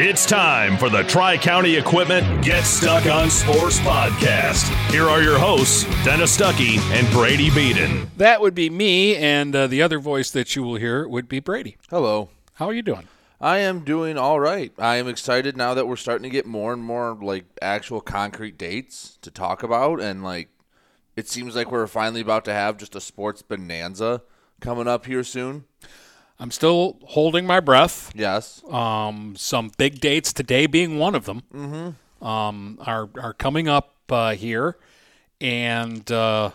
It's time for the Tri County Equipment Get Stuck on Sports podcast. Here are your hosts, Dennis Stuckey and Brady Beaton. That would be me, and uh, the other voice that you will hear would be Brady. Hello. How are you doing? I am doing all right. I am excited now that we're starting to get more and more like actual concrete dates to talk about and like it seems like we're finally about to have just a sports bonanza coming up here soon. I'm still holding my breath. Yes. Um, some big dates today being one of them mm-hmm. um, are are coming up uh, here, and uh,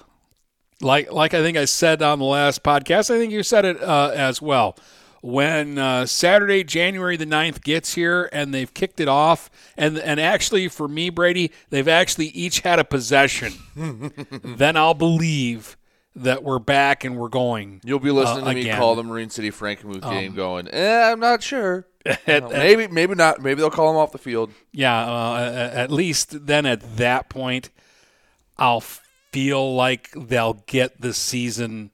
like like I think I said on the last podcast, I think you said it uh, as well. When uh, Saturday, January the 9th gets here and they've kicked it off, and and actually for me, Brady, they've actually each had a possession, then I'll believe that we're back and we're going. You'll be listening uh, to me again. call the Marine City Frankenmuth game going, eh, I'm not sure. Uh, maybe maybe not. Maybe they'll call him off the field. Yeah, uh, at least then at that point, I'll feel like they'll get the season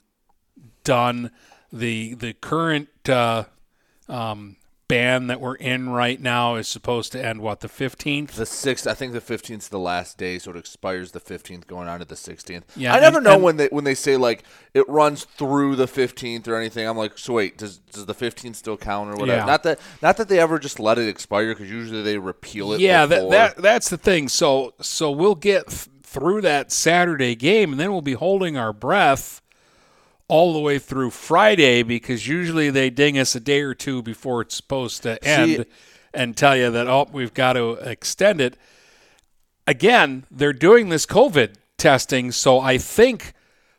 done. The the current uh, um, ban that we're in right now is supposed to end what the fifteenth. The sixth, I think the fifteenth is the last day, so it expires the fifteenth, going on to the sixteenth. Yeah, I never and- know and- when they when they say like it runs through the fifteenth or anything. I'm like, so wait, does does the fifteenth still count or whatever? Yeah. Not that not that they ever just let it expire because usually they repeal it. Yeah, that, that that's the thing. So so we'll get th- through that Saturday game, and then we'll be holding our breath all the way through Friday because usually they ding us a day or two before it's supposed to end and tell you that oh we've got to extend it. Again, they're doing this COVID testing, so I think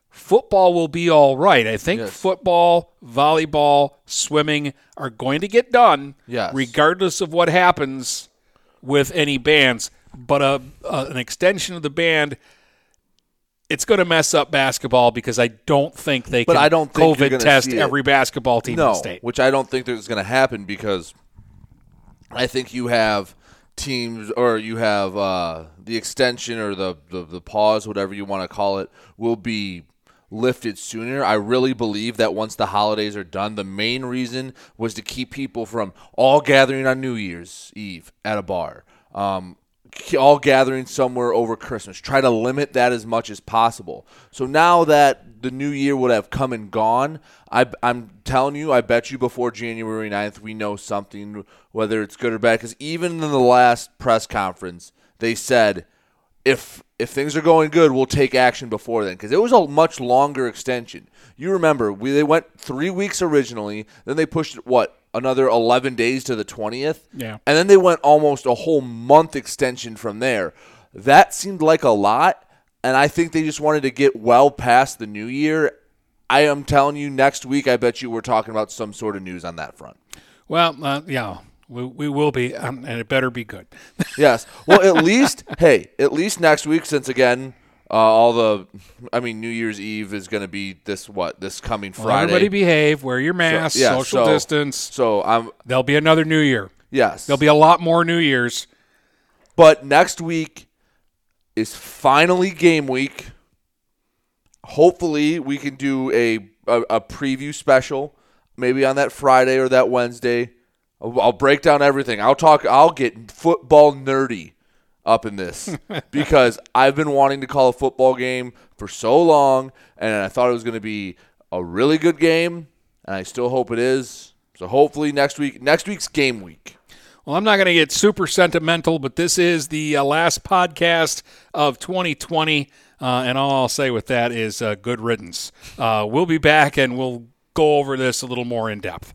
football will be all right. I think Yes. football, volleyball, swimming are going to get done Yes. regardless of what happens with any bans. But a, a, an extension of the band, it's going to mess up basketball because I don't think they But can I don't COVID test every basketball team in the state. which I don't think is going to happen because I think you have teams or you have uh, the extension or the, the the pause, whatever you want to call it, will be lifted sooner. I really believe that once the holidays are done, the main reason was to keep people from all gathering on New Year's Eve at a bar. Um, all gathering somewhere over Christmas. Try to limit that as much as possible. So now that the new year would have come and gone, I, I'm telling you, I bet you before January 9th, we know something, whether it's good or bad. Because even in the last press conference, they said if if things are going good, we'll take action before then because it was a much longer extension. You remember we they went three weeks originally, then they pushed it what another eleven days to the twentieth, Yeah. and then they went almost a whole month extension from there. That seemed like a lot, and I think they just wanted to get well past the new year. I am telling you, next week, I bet you we're talking about some sort of news on that front. Well, uh, yeah, we, we will be, um, and it better be good. Yes. Well, at least, hey, at least next week, since again, uh, all the, I mean, New Year's Eve is going to be this what this coming Well, Friday. everybody behave, wear your mask, yeah, social so- distance. so I'm There'll be another New Year. yes. There'll be a lot more New Years. but next week is finally game week. Hopefully, we can do a a, a preview special, maybe on that Friday or that Wednesday. I'll, I'll break down everything. I'll talk. I'll get football nerdy up in this because I've been wanting to call a football game for so long, and I thought it was going to be a really good game, and I still hope it is. So hopefully next week, next week's game week. Well, I'm not going to get super sentimental, but this is the uh, last podcast of 2020. Uh, and all I'll say with that is uh, good riddance. Uh, we'll be back and we'll go over this a little more in depth.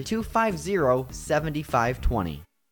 250 7520.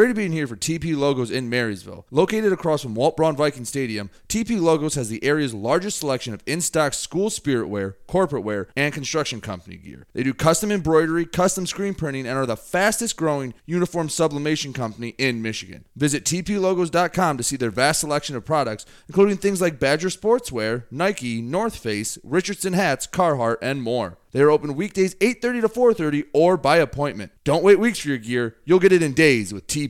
Brady Bean here for TP Logos in Marysville. Located across from Walt Braun Viking Stadium, TP Logos has the area's largest selection of in stock school spirit wear, corporate wear, and construction company gear. They do custom embroidery, custom screen printing, and are the fastest growing uniform sublimation company in Michigan. Visit tplogos.com to see their vast selection of products, including things like Badger Sportswear, Nike, North Face, Richardson hats, Carhartt, and more. They are open weekdays 8:30 to 4:30 or by appointment. Don't wait weeks for your gear. You'll get it in days with TP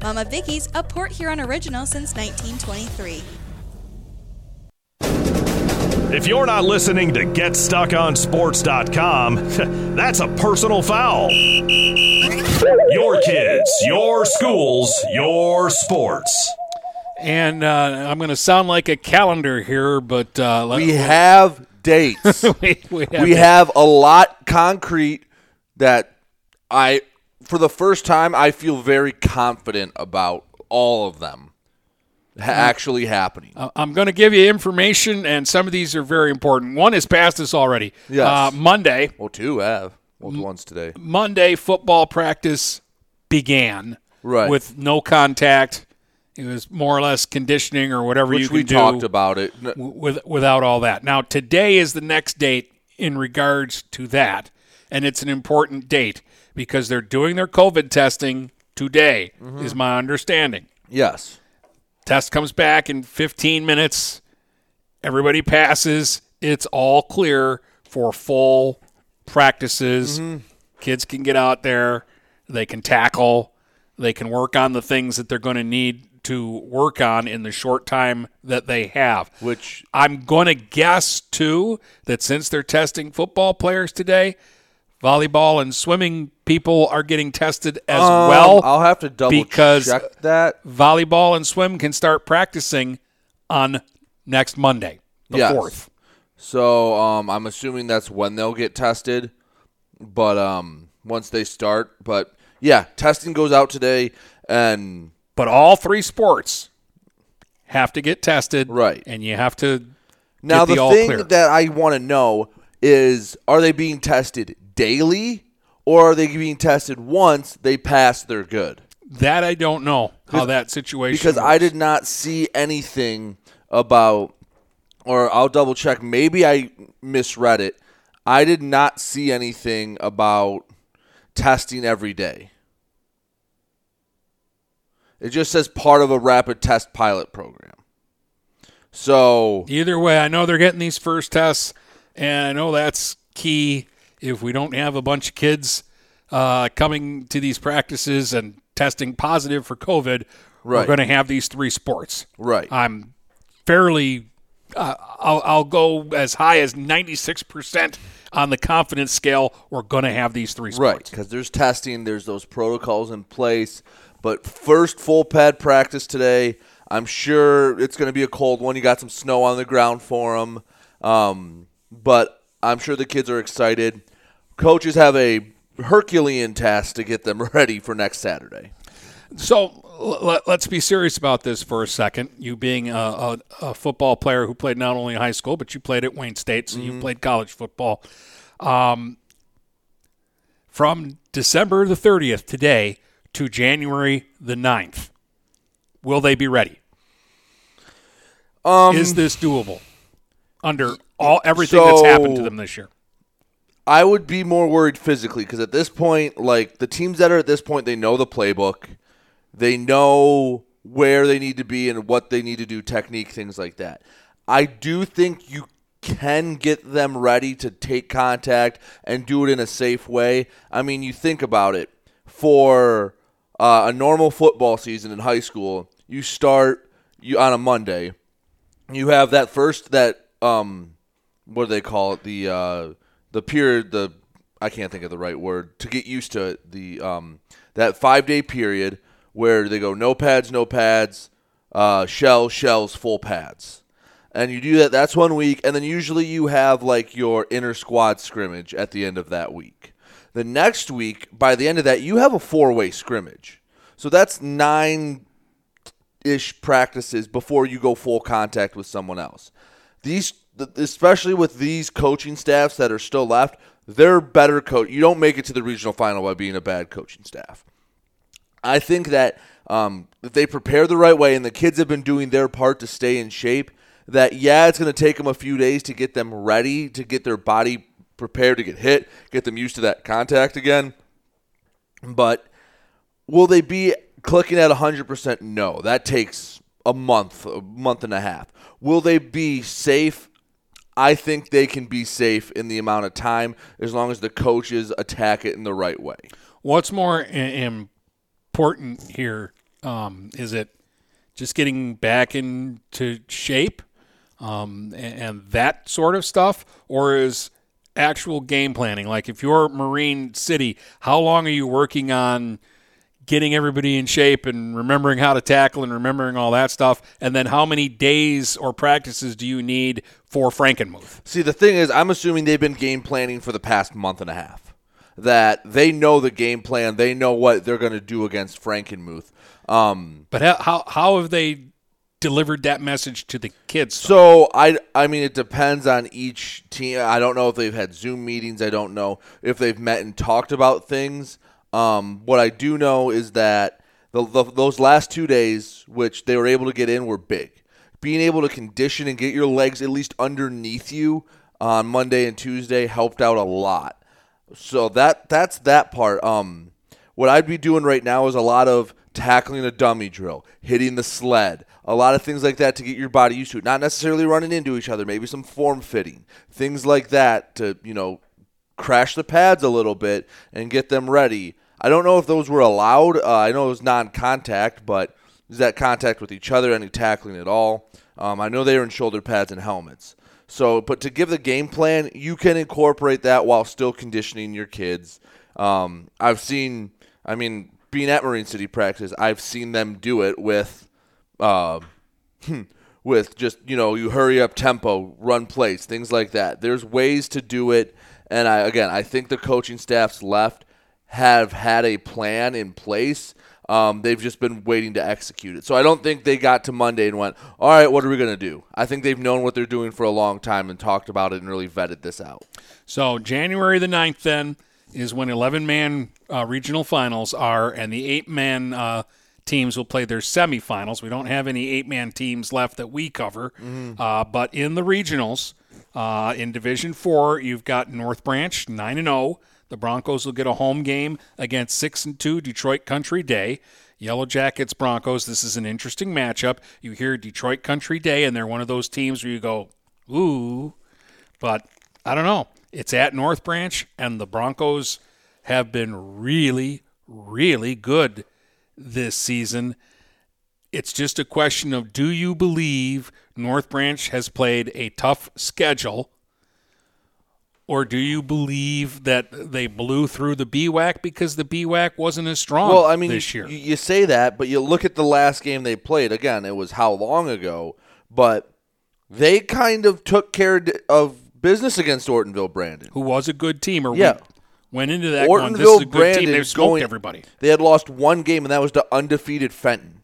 Mama Vicky's, a Port Huron original since 1923. If you're not listening to GetStuckOnSports.com, that's a personal foul. Your kids, your schools, your sports. And uh, I'm going to sound like a calendar here, but uh, let- We have dates. we, we have we have a lot concrete that I, for the first time, I feel very confident about all of them ha- actually happening. Uh, I'm going to give you information, and some of these are very important. One has passed us already. Yes. Uh, Monday, well, two have. Well, one's today. Monday football practice began Right. with no contact. It was more or less conditioning or whatever you Which can we talked about it. With without all that. Now today is the next date in regards to that, and it's an important date because they're doing their COVID testing today. Mm-hmm. Is my understanding. Yes. Test comes back in 15 minutes. Everybody passes. It's all clear for full practices. Kids can get out there. They can tackle. They can work on the things that they're going to need to work on in the short time that they have. Which I'm going to guess too that since they're testing football players today, volleyball and swimming people are getting tested as um, well. I'll have to double because check that. volleyball and swim can start practicing on next Monday, the Yes. fourth. So um, I'm assuming that's when they'll get tested, but um, once they start. But yeah, testing goes out today, and But all three sports have to get tested, Right. And you have to now the, the, thing clear. that I want to know is: Are they being tested daily, or are they being tested once they pass? They're good. that I don't know how that situation because I did not see anything about, or I'll double check. Maybe I misread it. I did not see anything about testing every day. It just says part of a rapid test pilot program. So Either way, I know they're getting these first tests, and I know that's key. If we don't have a bunch of kids uh, coming to these practices and testing positive for COVID, we're going to have these three sports. Right. I'm fairly. Uh, I'll, I'll go as high as 96% on the confidence scale. We're going to have these three Right, sports. because there's testing, there's those protocols in place. But first full pad practice today. I'm sure it's going to be a cold one. You got some snow on the ground for them, um, but I'm sure the kids are excited. Coaches have a Herculean task to get them ready for next Saturday. So l- let, us be serious about this for a second. You being a, a, a football player who played not only in high school, but you played at Wayne State, so you played college football. Um, from December the 30th today to January the 9th, will they be ready? Um, Is this doable under all everything that's happened to them this year? I would be more worried physically because at this point, like the teams that are at this point, they know the playbook, they know where they need to be and what they need to do, technique, things like that. I do think you can get them ready to take contact and do it in a safe way. I mean, you think about it for uh, a normal football season in high school, you start you on a Monday. You have that first that um what do they call it? The uh the period the I can't think of the right word to get used to it. The um that five day period where they go no pads, no pads, uh shells, shells, full pads. And you do that that's one week and then usually you have like your inner squad scrimmage at the end of that week. The next week, by the end of that, you have a four way scrimmage. So that's nine ish practices before you go full contact with someone else. These, especially with these coaching staffs that are still left, they're better coach. You don't make it to the regional final by being a bad coaching staff. I think that um, if they prepare the right way and the kids have been doing their part to stay in shape, that yeah, it's going to take them a few days to get them ready, to get their body prepared to get hit, get them used to that contact again. But will they be clicking at 100%? No. That takes a month, a month and a half. Will they be safe? I think they can be safe in the amount of time as long as the coaches attack it in the right way. What's more important here? Um, is it just getting back into shape um, and, and that sort of stuff, or is actual game planning? Like if you're Marine City, how long are you working on getting everybody in shape and remembering how to tackle and remembering all that stuff? And then how many days or practices do you need for Frankenmuth? See, the thing is, I'm assuming they've been game planning for the past month and a half. That they know the game plan, they know what they're going to do against Frankenmuth. Um, But how how, how have they delivered that message to the kids? So I, I mean, it depends on each team. I don't know if they've had Zoom meetings. I don't know if they've met and talked about things. Um, what I do know is that the, the, those last two days, which they were able to get in, were big. Being able to condition and get your legs at least underneath you on Monday and Tuesday helped out a lot. So that that's that part. Um, what I'd be doing right now is a lot of tackling a dummy drill, hitting the sled, a lot of things like that to get your body used to it. Not necessarily running into each other, maybe some form fitting, things like that to you know crash the pads a little bit and get them ready. I don't know if those were allowed. Uh, I know it was non-contact, but Is that contact with each other? Any tackling at all? Um, I know they are in shoulder pads and helmets. So, but to give the game plan, you can incorporate that while still conditioning your kids. Um, I've seen, I mean, being at Marine City practice, I've seen them do it with, uh, with just you know, you hurry up tempo, run plays, things like that. There's ways to do it, and I again, I think the coaching staffs left have had a plan in place. Um, they've just been waiting to execute it. So I don't think they got to Monday and went, all right, what are we going to do? I think they've known what they're doing for a long time and talked about it and really vetted this out. So January the 9th then is when 11 man uh, regional finals are, and the eight man uh, teams will play their semifinals. We don't have any eight man teams left that we cover, uh, but in the regionals, uh, in Division Four, you've got North Branch nine and zero. The Broncos will get a home game against six and two Detroit Country Day. Yellow Jackets Broncos. This is an interesting matchup. You hear Detroit Country Day, and they're one of those teams where you go, ooh, but I don't know. It's at North Branch, and the Broncos have been really, really good this season. It's just a question of do you believe North Branch has played a tough schedule, or do you believe that they blew through the BWAC because the BWAC wasn't as strong Well, I mean, this you, year? you say that, but you look at the last game they played. Again, it was how long ago, but they kind of took care of business against Ortonville Brandon. who was a good team, or Yeah. we went into that going, this is Ortonville a good Brandon team. They've smoked going, everybody. They had lost one game, and that was to undefeated Fenton.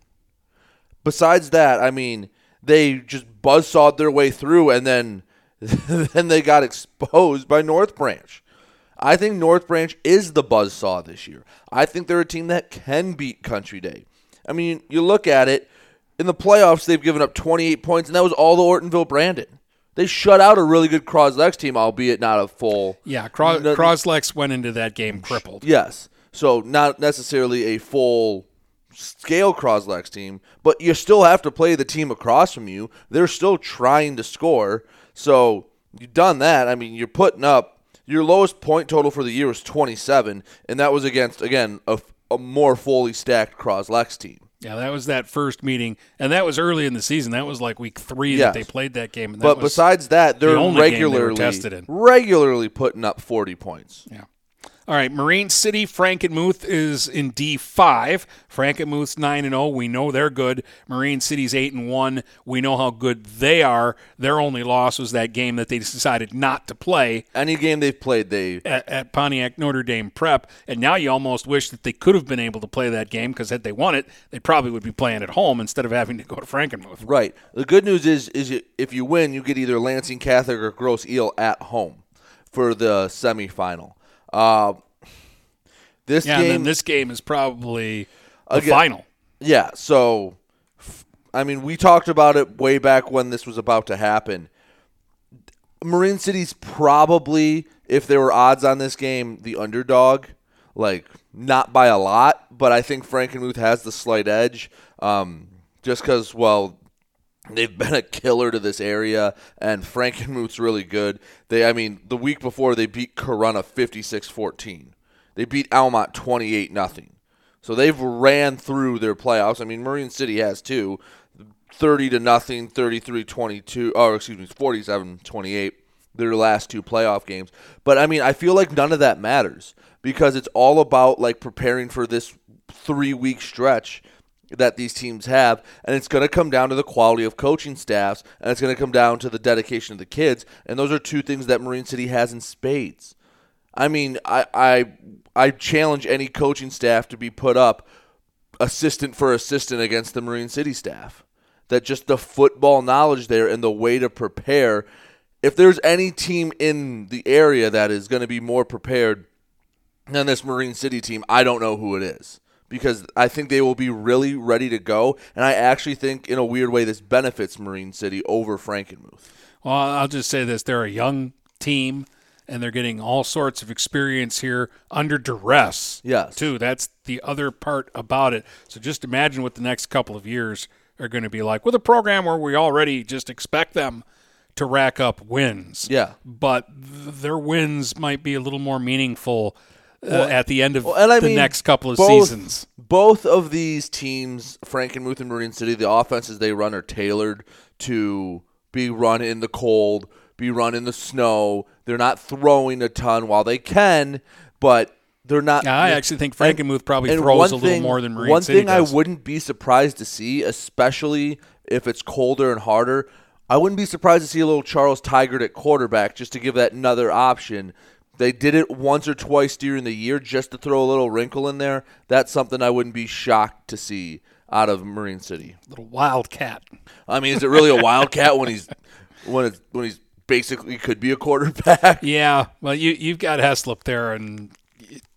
Besides that, I mean, they just buzzsawed their way through, and then then they got exposed by North Branch. I think North Branch is the buzzsaw this year. I think they're a team that can beat Country Day. I mean, you look at it in the playoffs; they've given up 28 points, and that was all the Ortonville Brandon. They shut out a really good Croslex team, albeit not a full. Yeah, Cros- Croslex went into that game crippled. Yes. So not necessarily a full scale Croslex team, but you still have to play the team across from you. They're still trying to score. So you've done that. I mean, you're putting up your lowest point total for the year was 27, and that was against again a, a more fully stacked Croslex team. Yeah, that was that first meeting, and that was early in the season. That was like week three Yes. that they played that game. And that But besides that, they're only game they regularly tested in. regularly putting up 40 points. yeah. All right, Marine City Frankenmuth is in D5. Frankenmuth's 9 and 0. We know they're good. Marine City's 8 and 1. We know how good they are. Their only loss was that game that they decided not to play Any game they've played, they at, at Pontiac Notre Dame Prep. And now you almost wish that they could have been able to play that game because had they won it, they probably would be playing at home instead of having to go to Frankenmuth. Right. The good news is, is if you win, you get either Lansing Catholic or Grosse Ile at home for the semifinal. Uh, this Yeah, and game, then this game is probably the Again- final. yeah. So, f- I mean, we talked about it way back when this was about to happen. Marine City's probably, if there were odds on this game, the underdog. Like not by a lot, but I think Frankenmuth has the slight edge. Um, just because, well, they've been a killer to this area, and Frankenmuth's really good. They, I mean, the week before they beat Corunna 56-14. They beat Almont 28 nothing. So they've ran through their playoffs. I mean, Marine City has too. 30 to nothing, 33-22, or excuse me, 47-28 their last two playoff games. But I mean, I feel like none of that matters because it's all about like preparing for this 3-week stretch that these teams have, and it's going to come down to the quality of coaching staffs, and it's going to come down to the dedication of the kids, and those are two things that Marine City has in spades. I mean, I I I challenge any coaching staff to be put up assistant for assistant against the Marine City staff. That just the football knowledge there and the way to prepare. If there's any team in the area that is going to be more prepared than this Marine City team, I don't know who it is because I think they will be really ready to go. And I actually think, in a weird way, this benefits Marine City over Frankenmuth. Well, I'll just say this: they're a young team, and they're getting all sorts of experience here under duress. Yes. too. That's the other part about it. So just imagine what the next couple of years are going to be like with a program where we already just expect them to rack up wins. Yeah. but th- their wins might be a little more meaningful uh, at the end of Well, the mean, next couple of both, seasons. Both of these teams, Frankenmuth and Marine City, the offenses they run are tailored to be run in the cold, be run in the snow. They're not throwing a ton while they can, but they're not. Yeah, I actually think Frankenmuth probably and throws a little thing- more than Marine One City thing does. I wouldn't be surprised to see, especially if it's colder and harder, I wouldn't be surprised to see a little Charles Tigert at quarterback just to give that another option. They did it once or twice during the year just to throw a little wrinkle in there. That's something I wouldn't be shocked to see out of Marine City. little wildcat. I mean, is it really a wildcat when he's when it's, when he's basically could be a quarterback? Yeah, well, you you've got Heslop there, and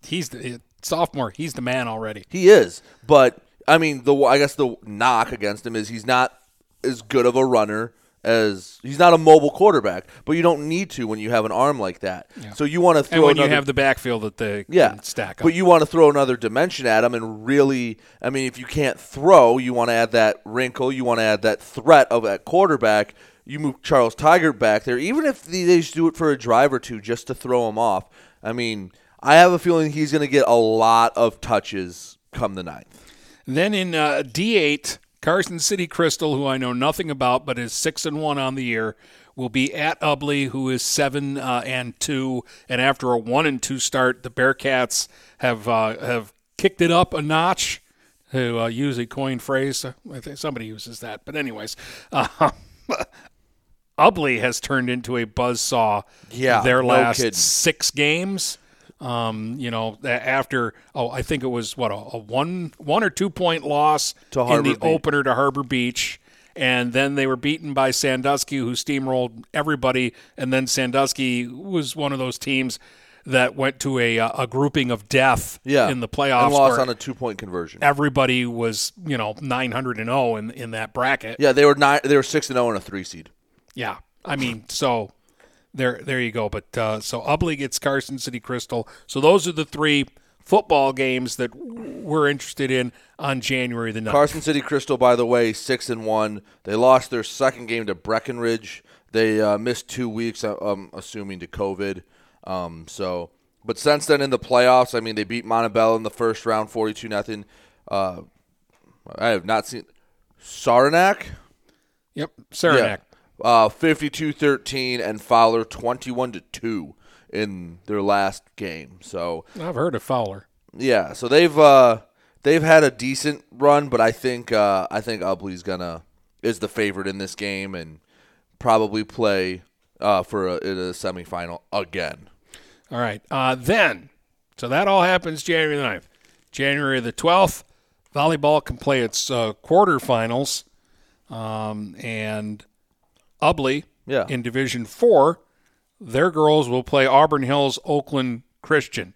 he's the sophomore. He's the man already. He is, but I mean, the I guess the knock against him is he's not as good of a runner as he's not a mobile quarterback. But you don't need to when you have an arm like that. So you want to throw And when another, you have the backfield that they yeah stack up. But you want to throw another dimension at him and really, I mean, if you can't throw, you want to add that wrinkle. You want to add that threat of that quarterback. You move Charles Tiger back there, even if they they just do it for a drive or two just to throw him off. I mean, I have a feeling he's going to get a lot of touches come the ninth. Then in uh, D8, Carson City Crystal, who I know nothing about but is six and one on the year, will be at Ubley, who is seven uh, and two. And after a one and two start, the Bearcats have uh, have kicked it up a notch. To uh, use a coin phrase, I think somebody uses that. But anyways, uh, Ubley has turned into a buzzsaw. Yeah, their no last kidding. six games. Um, you know, after oh, I think it was what a, a one one or two point loss To in the Beach. opener to Harbor Beach, and then they were beaten by Sandusky, who steamrolled everybody. And then Sandusky was one of those teams that went to a uh, a grouping of death Yeah, in the playoffs. and lost on a two point conversion. everybody was you know nine hundred and zero in in that bracket. Yeah, they were nine. They were six and zero in a three seed. Yeah, I mean, so there, there you go. But uh, so Ubley gets Carson City Crystal. So those are the three football games that we're interested in on January the 9th. Carson City Crystal, by the way, six and one. They lost their second game to Breckenridge. They uh, missed two weeks, I'm assuming to COVID. Um, so, but since then in the playoffs, I mean, they beat Montabella in the first round, forty-two nothing. Uh, I have not seen Saranac. Yep, Saranac. Uh, 52-13 and Fowler 21 to 2 in their last game. So, I've heard of Fowler. yeah, so they've uh, they've had a decent run, but I think uh, I think Ubley's gonna is the favorite in this game and probably play uh, for a, in a semifinal again. All right. Uh, then, so that all happens January the 9th. January the 12th, volleyball can play its uh, quarterfinals. Um, and Ubley Yeah. in Division 4, their girls will play Auburn Hills Oakland Christian.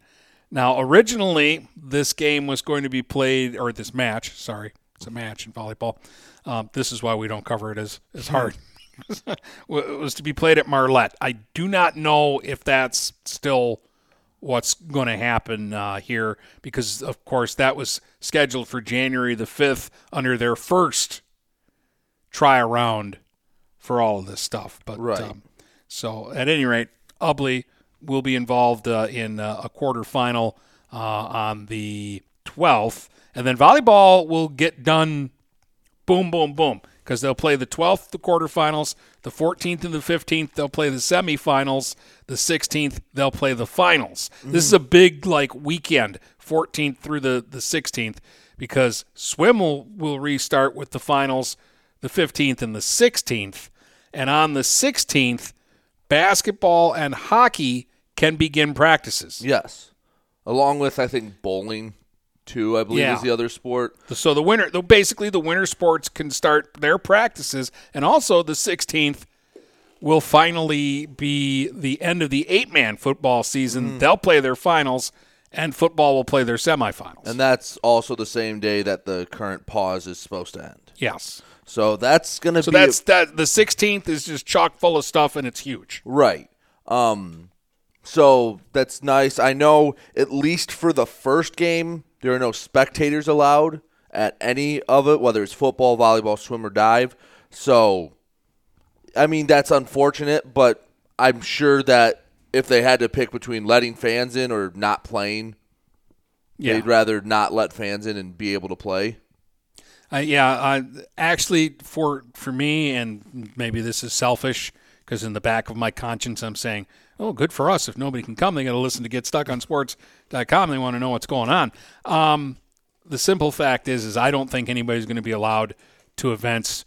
Now, originally, this game was going to be played, or this match, sorry, it's a match in volleyball. Um, this is why we don't cover it as, as hard. it was to be played at Marlette. I do not know if that's still what's going to happen uh, here because, of course, that was scheduled for January the 5th under their first try around for all of this stuff. But Right. um, so, at any rate, Ubley will be involved uh, in uh, a quarterfinal uh, on the 12th. And then volleyball will get done boom, boom, boom. Because they'll play the 12th, the quarterfinals, the 14th and the 15th, they'll play the semifinals, the 16th, they'll play the finals. This is a big like weekend, 14th through the, the 16th, because swim will, will restart with the finals the 15th and the 16th. And on the 16th, basketball and hockey can begin practices. Yes, along with I think bowling too. I believe Yeah. is the other sport. So the winter, though, basically the winter sports can start their practices, and also the 16th will finally be the end of the eight-man football season. Mm. They'll play their finals, and football will play their semifinals. And that's also the same day that the current pause is supposed to end. yes, So that's going to be so be that's that. The 16th is just chock full of stuff, and it's huge. Right. Um so that's nice. I know at least for the first game there are no spectators allowed at any of it whether it's football, volleyball, swim or dive. So I mean that's unfortunate, but I'm sure that if they had to pick between letting fans in or not playing Yeah. They'd rather not let fans in and be able to play. Uh, yeah, uh, actually, for for me, and maybe this is selfish because in the back of my conscience, I'm saying, "Oh, good for us. If nobody can come, they got to listen to GetStuckOnSports.com. They want to know what's going on." Um, the simple fact is, is I don't think anybody's going to be allowed to events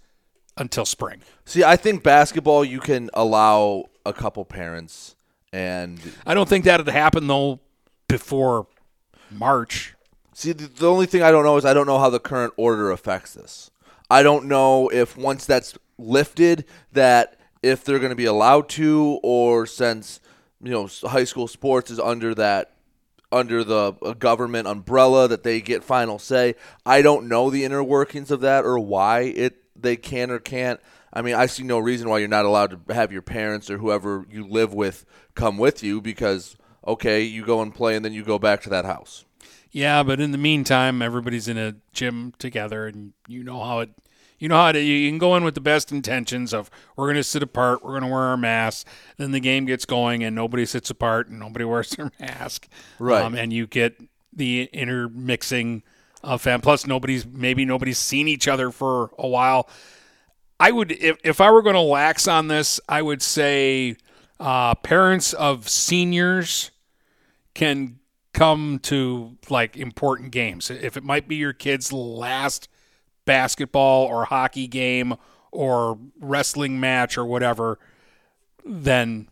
until spring. See, I think basketball you can allow a couple parents and I don't think that'd happen though before March. See, the, the only thing I don't know is I don't know how the current order affects this. I don't know if once that's lifted, that if they're going to be allowed to, or since you know high school sports is under that under the uh, government umbrella that they get final say. I don't know the inner workings of that or why it they can or can't. I mean, I see no reason why you're not allowed to have your parents or whoever you live with come with you because okay, you go and play and then you go back to that house. Yeah, but in the meantime, everybody's in a gym together, and you know how it. You know how to, you can go in with the best intentions of we're going to sit apart, we're going to wear our masks. Then the game gets going, and nobody sits apart, and nobody wears their mask. Right. Um, and you get the intermixing of fan. Plus, nobody's maybe nobody's seen each other for a while. I would, if, if I were going to lax on this, I would say uh, parents of seniors can come to like important games. If it might be your kid's last basketball or hockey game or wrestling match or whatever, then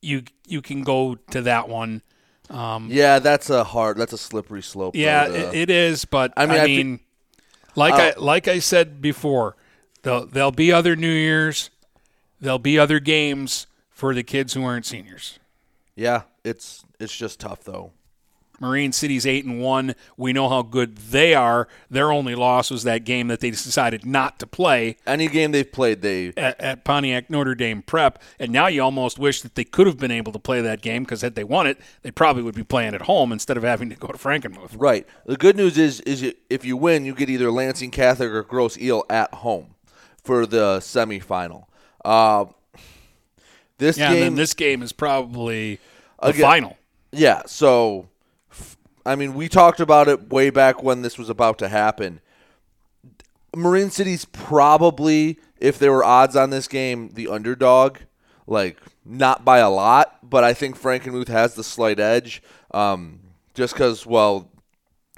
you you can go to that one. Um, Yeah, that's a hard. That's a slippery slope. yeah, though, it, it is. But I I mean, mean, I like Uh, I like I said before, there'll there'll be other New Years, there'll be other games for the kids who aren't seniors. yeah, it's it's just tough though. Marine City's eight and one. We know how good they are. Their only loss was that game that they decided not to play Any game they've played, they at, at Pontiac Notre Dame Prep, and now you almost wish that they could have been able to play that game because had they won it, they probably would be playing at home instead of having to go to Frankenmuth. right. The good news is is if you win, you get either Lansing Catholic or Grosse Ile at home for the semifinal. Uh, this Yeah, and game, then this game is probably the final. yeah. So, I mean, we talked about it way back when this was about to happen. Marine City's probably, if there were odds on this game, the underdog. Like not by a lot, but I think Frankenmuth has the slight edge. Um, just because, well,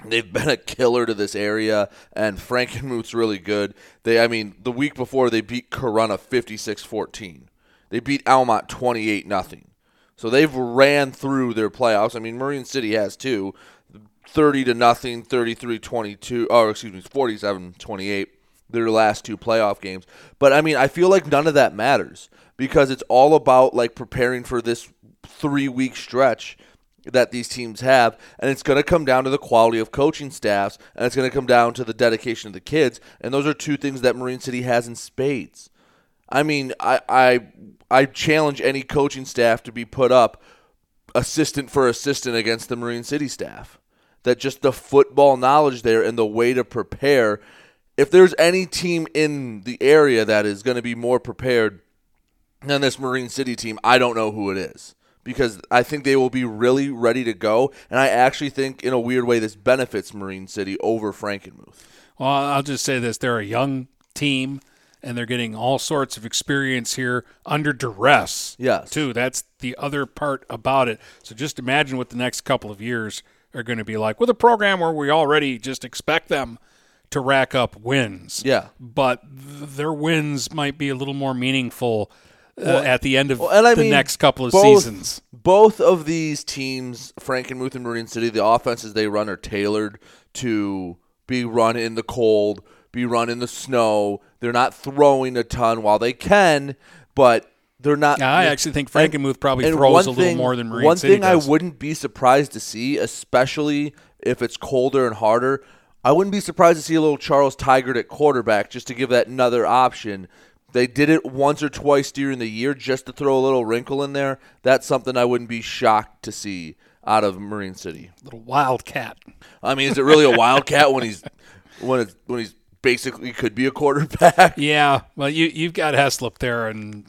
they've been a killer to this area, and Frankenmuth's really good. They, I mean, the week before they beat Corunna 56-14. They beat Almont 28 nothing. So they've ran through their playoffs. I mean, Marine City has too. 30 to nothing, 33-22, or excuse me, 47-28 their last two playoff games. But I mean, I feel like none of that matters because it's all about like preparing for this 3-week stretch that these teams have, and it's going to come down to the quality of coaching staffs, and it's going to come down to the dedication of the kids, and those are two things that Marine City has in spades. I mean, I I I challenge any coaching staff to be put up assistant for assistant against the Marine City staff. That just the football knowledge there and the way to prepare. If there's any team in the area that is going to be more prepared than this Marine City team, I don't know who it is. Because I think they will be really ready to go. And I actually think, in a weird way, this benefits Marine City over Frankenmuth. Well, I'll just say this: they're a young team, and they're getting all sorts of experience here under duress. Yes. too. That's the other part about it. So just imagine what the next couple of years are going to be like with a program where we already just expect them to rack up wins. Yeah. but th- their wins might be a little more meaningful uh, at the end of Well, the mean, next couple of both- seasons. Both of these teams, Frankenmuth and Marine City, the offenses they run are tailored to be run in the cold, be run in the snow. They're not throwing a ton while they can, but they're not. Yeah, I actually think Frankenmuth probably throws a little thing- more than Marine One City thing does. I wouldn't be surprised to see, especially if it's colder and harder, I wouldn't be surprised to see a little Charles Tigert at quarterback just to give that another option. They did it once or twice during the year just to throw a little wrinkle in there. That's something I wouldn't be shocked to see out of Marine City. little wildcat. I mean, is it really a wildcat when he's when it's when he's basically could be a quarterback? Yeah, well, you you've got Heslop there, and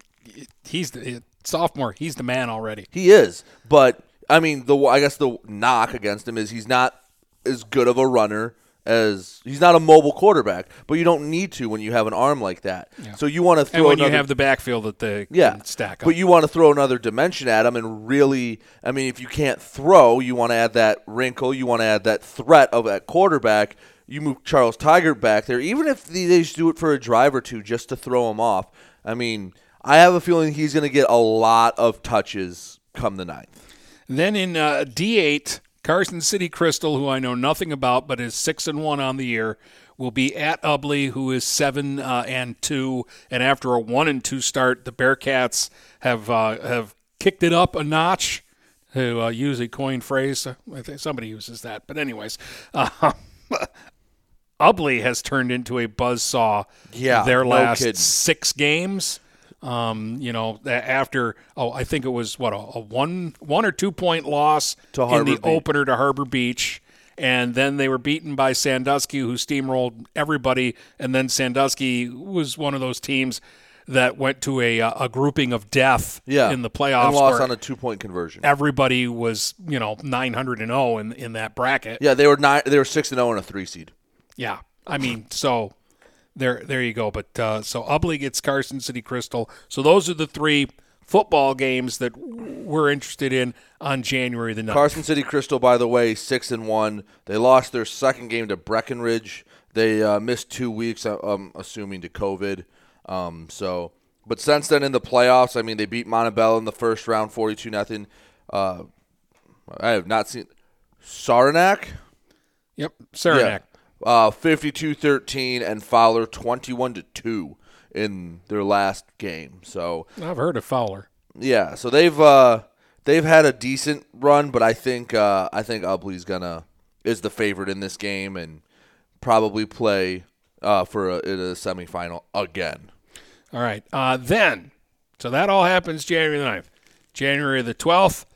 he's the sophomore. He's the man already. He is, but I mean, the I guess the knock against him is he's not as good of a runner as he's not a mobile quarterback, but you don't need to when you have an arm like that. So you want to throw And when another, you have the backfield that they yeah stack up. but you want to throw another dimension at him and really, I mean, if you can't throw, you want to add that wrinkle, you want to add that threat of that quarterback. You move Charles Tiger back there, even if they just do it for a drive or two just to throw him off. I mean, I have a feeling he's going to get a lot of touches come the ninth. Then in uh, D8, Carson City Crystal, who I know nothing about, but is six and one on the year, will be at Ubley, who is seven uh, and two. And after a one and two start, the Bearcats have uh, have kicked it up a notch. To uh, use a coin phrase, I think somebody uses that. But anyways, uh, Ubley has turned into a buzzsaw. Yeah, their no last kidding. six games. Um, you know, after oh, I think it was what a, a one one or two point loss To in the Beach. opener to Harbor Beach, and then they were beaten by Sandusky, who steamrolled everybody. And then Sandusky was one of those teams that went to a uh, a grouping of death Yeah, in the playoffs. and lost on a two point conversion. everybody was you know nine hundred and zero in in that bracket. Yeah, they were nine. They were six and zero and a three seed. Yeah, I mean, so there, there you go. But uh, so Ubley gets Carson City Crystal. So those are the three football games that we're interested in on January the 9th. Carson City Crystal, by the way, six and one. They lost their second game to Breckenridge. They uh, missed two weeks, I'm assuming to COVID. Um, so, but since then in the playoffs, I mean, they beat Montabella in the first round, forty-two nothing. Uh, I have not seen Saranac. Yep, Saranac. Uh, 52-13 and Fowler 21 to 2 in their last game. So, I've heard of Fowler. yeah, so they've uh, they've had a decent run, but I think uh, I think Ubley's gonna is the favorite in this game and probably play uh, for a, in a semifinal again. All right. Uh, then, so that all happens January the 9th. January the 12th,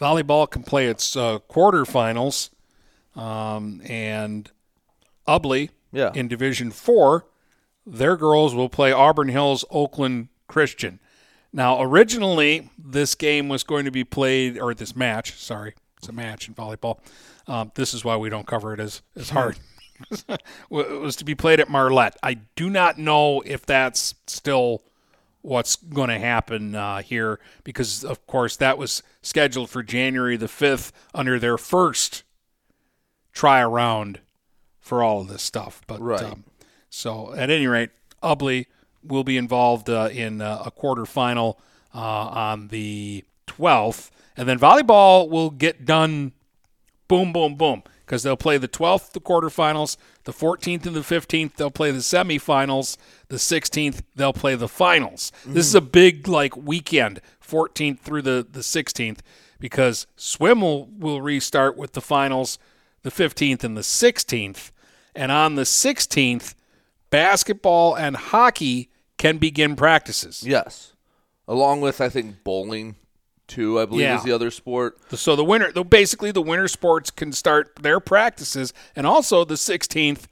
volleyball can play its uh, quarterfinals. Um, and Ubley Yeah. in Division 4, their girls will play Auburn Hills Oakland Christian. Now, originally, this game was going to be played, or this match, sorry, it's a match in volleyball. Um, this is why we don't cover it as, as hard. it was to be played at Marlette. I do not know if that's still what's going to happen uh, here because, of course, that was scheduled for January the 5th under their first try around for all of this stuff. But Right. um, so, at any rate, Ubley will be involved uh, in uh, a quarterfinal uh, on the 12th. And then volleyball will get done boom, boom, boom. Because they'll play the 12th, the quarterfinals, the 14th and the 15th, they'll play the semifinals, the 16th, they'll play the finals. This is a big, like, weekend, 14th through the, the 16th, because swim will, will restart with the finals the 15th and the 16th. And on the 16th, basketball and hockey can begin practices. Yes, along with I think bowling too. I believe Yeah. is the other sport. So the winter, the, basically the winter sports can start their practices, and also the 16th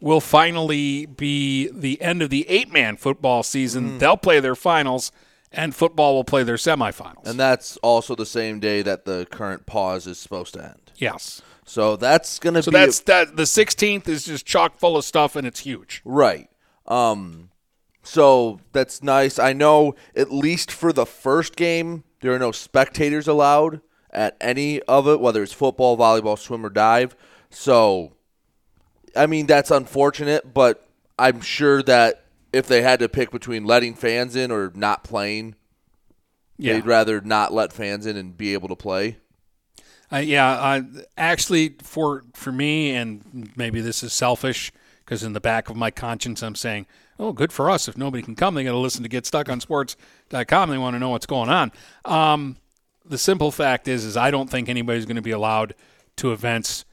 will finally be the end of the eight-man football season. Mm. They'll play their finals, and football will play their semifinals. And that's also the same day that the current pause is supposed to end. yes, So that's going to so be that's that. The 16th is just chock full of stuff, and it's huge. right. Um, so that's nice. I know at least for the first game, there are no spectators allowed at any of it, whether it's football, volleyball, swim, or dive. So, I mean, that's unfortunate, but I'm sure that if they had to pick between letting fans in or not playing, Yeah, they'd rather not let fans in and be able to play. Uh, yeah, uh, actually, for for me, and maybe this is selfish, because in the back of my conscience, I'm saying, "Oh, good for us. If nobody can come, they got to listen to GetStuckOnSports.com. They want to know what's going on." Um, the simple fact is, is I don't think anybody's going to be allowed to events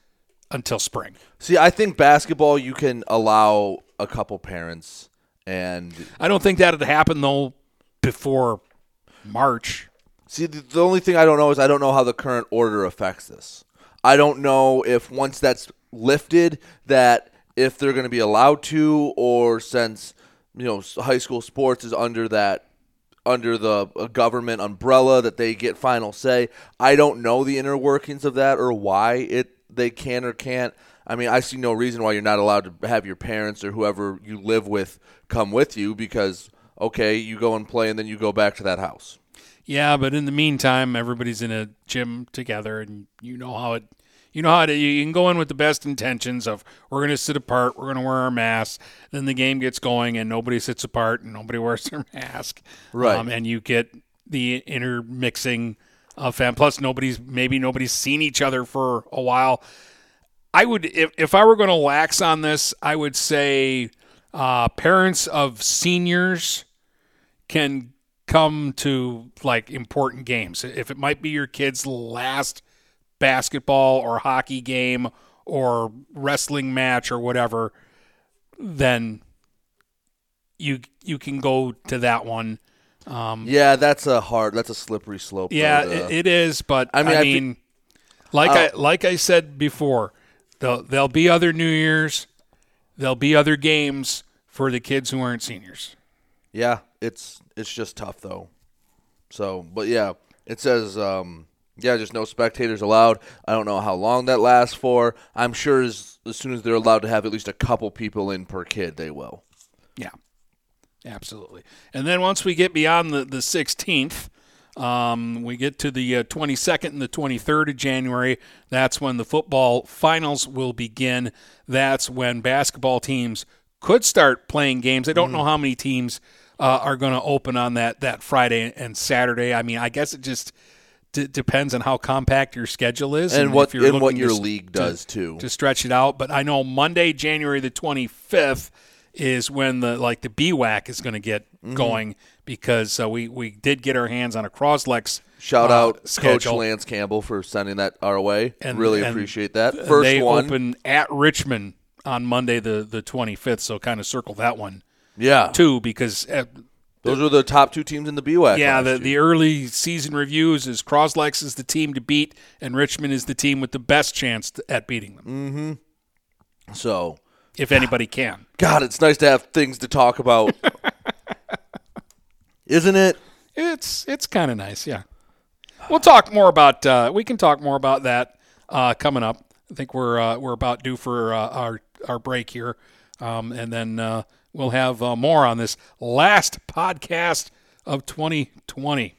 until spring. See, I think basketball you can allow a couple parents and I don't think that'd happen though before March. See the, the only thing I don't know is I don't know how the current order affects this. I don't know if once that's lifted that if they're going to be allowed to or since you know high school sports is under that under the uh, government umbrella that they get final say. I don't know the inner workings of that or why it they can or can't. I mean, I see no reason why you're not allowed to have your parents or whoever you live with come with you because okay, you go and play and then you go back to that house. Yeah, but in the meantime, everybody's in a gym together, and you know how it. You know how to, you can go in with the best intentions of we're going to sit apart, we're going to wear our masks. Then the game gets going, and nobody sits apart, and nobody wears their mask. Right. Um, and you get the intermixing of fam. Plus, nobody's maybe nobody's seen each other for a while. I would, if, if I were going to lax on this, I would say uh, parents of seniors can come to like important games. If it might be your kid's last basketball or hockey game or wrestling match or whatever, then you you can go to that one. Um, Yeah, that's a hard, that's a slippery slope. yeah, it, it is. But I I mean, mean, I fe- like I'll- I like I said before, there'll there'll be other New Years, there'll be other games for the kids who aren't seniors. Yeah, it's it's just tough though. So, but yeah, it says um yeah, just no spectators allowed. I don't know how long that lasts for. I'm sure as as soon as they're allowed to have at least a couple people in per kid, they will. Yeah, absolutely. And then once we get beyond the, the 16th, um, we get to the uh, 22nd and the 23rd of January. That's when the football finals will begin. That's when basketball teams could start playing games. I don't know how many teams uh, are going to open on that, that Friday and Saturday. I mean, I guess it just d- depends on how compact your schedule is And if what- you're and what your to league to- does, too. to stretch it out. But I know Monday, January the 25th is when the like the BWAC is going to get Mm-hmm. going because uh, we we did get our hands on a Croslex. Shout uh, out Coach. Lance Campbell for sending that our way. And- really and appreciate that. First they one. open at Richmond on Monday the the 25th. So kind of circle that one yeah. too because. Uh, Those are the top two teams in the BWAC. yeah, the, year. the early season reviews is Crosslex is the team to beat, and Richmond is the team with the best chance to, at beating them, Mm-hmm. so if anybody can. God, it's nice to have things to talk about. Isn't it? It's it's kind of nice, yeah. We'll talk more about uh, we can talk more about that uh, coming up. I think we're uh, we're about due for uh, our our break here, um, and then uh, we'll have uh, more on this last podcast of 2020.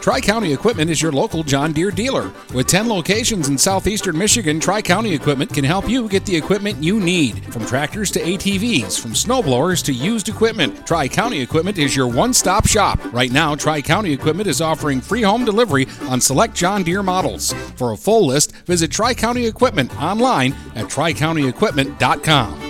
Tri County Equipment is your local John Deere dealer. With 10 locations in southeastern Michigan, Tri County Equipment can help you get the equipment you need. From tractors to ATVs, from snowblowers to used equipment, Tri County Equipment is your one stop shop. Right now, Tri County Equipment is offering free home delivery on select John Deere models. For a full list, visit Tri County Equipment online at tricountyequipment.com.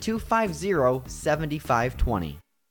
250 7520.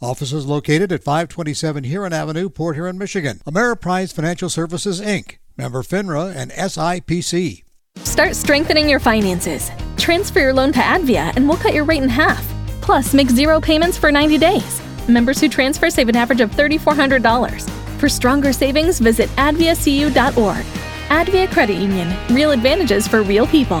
Offices located at 527 Huron Avenue, Port Huron, Michigan. Ameriprise Financial Services, Inc., member FINRA and SIPC. Start strengthening your finances. Transfer your loan to Advia and we'll cut your rate in half. Plus, make zero payments for 90 days. Members who transfer save an average of $3,400. For stronger savings, visit adviacu.org. Advia Credit Union. Real advantages for real people.